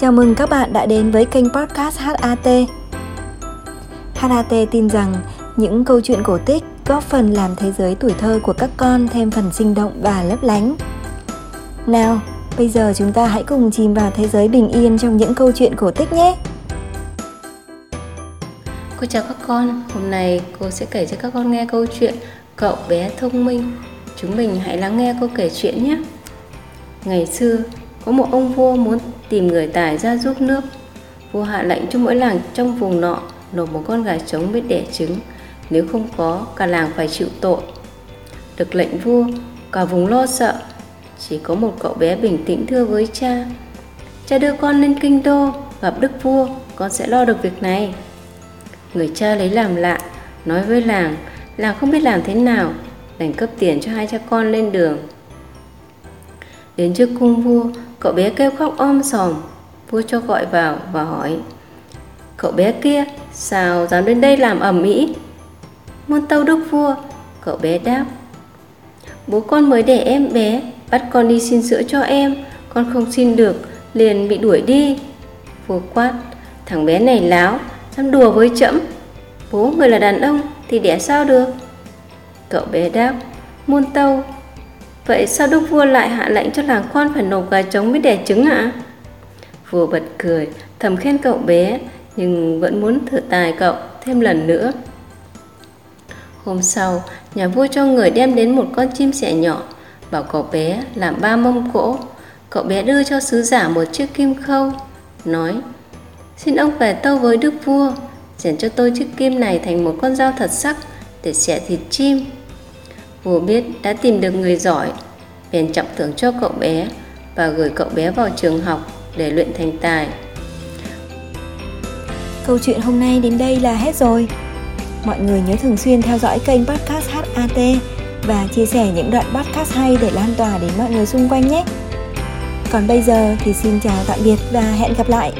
Chào mừng các bạn đã đến với kênh podcast HAT. HAT tin rằng những câu chuyện cổ tích góp phần làm thế giới tuổi thơ của các con thêm phần sinh động và lấp lánh. Nào, bây giờ chúng ta hãy cùng chìm vào thế giới bình yên trong những câu chuyện cổ tích nhé. Cô chào các con, hôm nay cô sẽ kể cho các con nghe câu chuyện Cậu bé thông minh. Chúng mình hãy lắng nghe cô kể chuyện nhé. Ngày xưa, có một ông vua muốn tìm người tài ra giúp nước. Vua hạ lệnh cho mỗi làng trong vùng nọ nộp một con gà trống biết đẻ trứng, nếu không có, cả làng phải chịu tội. Được lệnh vua, cả vùng lo sợ, chỉ có một cậu bé bình tĩnh thưa với cha. Cha đưa con lên kinh đô, gặp đức vua, con sẽ lo được việc này. Người cha lấy làm lạ, nói với làng, làng không biết làm thế nào, đành cấp tiền cho hai cha con lên đường. Đến trước cung vua, cậu bé kêu khóc om sòm. Vua cho gọi vào và hỏi, Cậu bé kia, sao dám đến đây làm ẩm mỹ? Muôn tâu đức vua, cậu bé đáp. Bố con mới để em bé, bắt con đi xin sữa cho em, con không xin được, liền bị đuổi đi. Vua quát, thằng bé này láo, dám đùa với trẫm. Bố người là đàn ông thì đẻ sao được? Cậu bé đáp, muôn tâu, Vậy sao Đức Vua lại hạ lệnh cho làng con phải nộp gà trống mới đẻ trứng ạ? À? Vua bật cười, thầm khen cậu bé, nhưng vẫn muốn thử tài cậu thêm lần nữa. Hôm sau, nhà vua cho người đem đến một con chim sẻ nhỏ, bảo cậu bé làm ba mông cỗ. Cậu bé đưa cho sứ giả một chiếc kim khâu, nói Xin ông về tâu với đức vua, rèn cho tôi chiếc kim này thành một con dao thật sắc để xẻ thịt chim Vua biết đã tìm được người giỏi, bèn trọng thưởng cho cậu bé và gửi cậu bé vào trường học để luyện thành tài. Câu chuyện hôm nay đến đây là hết rồi. Mọi người nhớ thường xuyên theo dõi kênh podcast HAT và chia sẻ những đoạn podcast hay để lan tỏa đến mọi người xung quanh nhé. Còn bây giờ thì xin chào tạm biệt và hẹn gặp lại.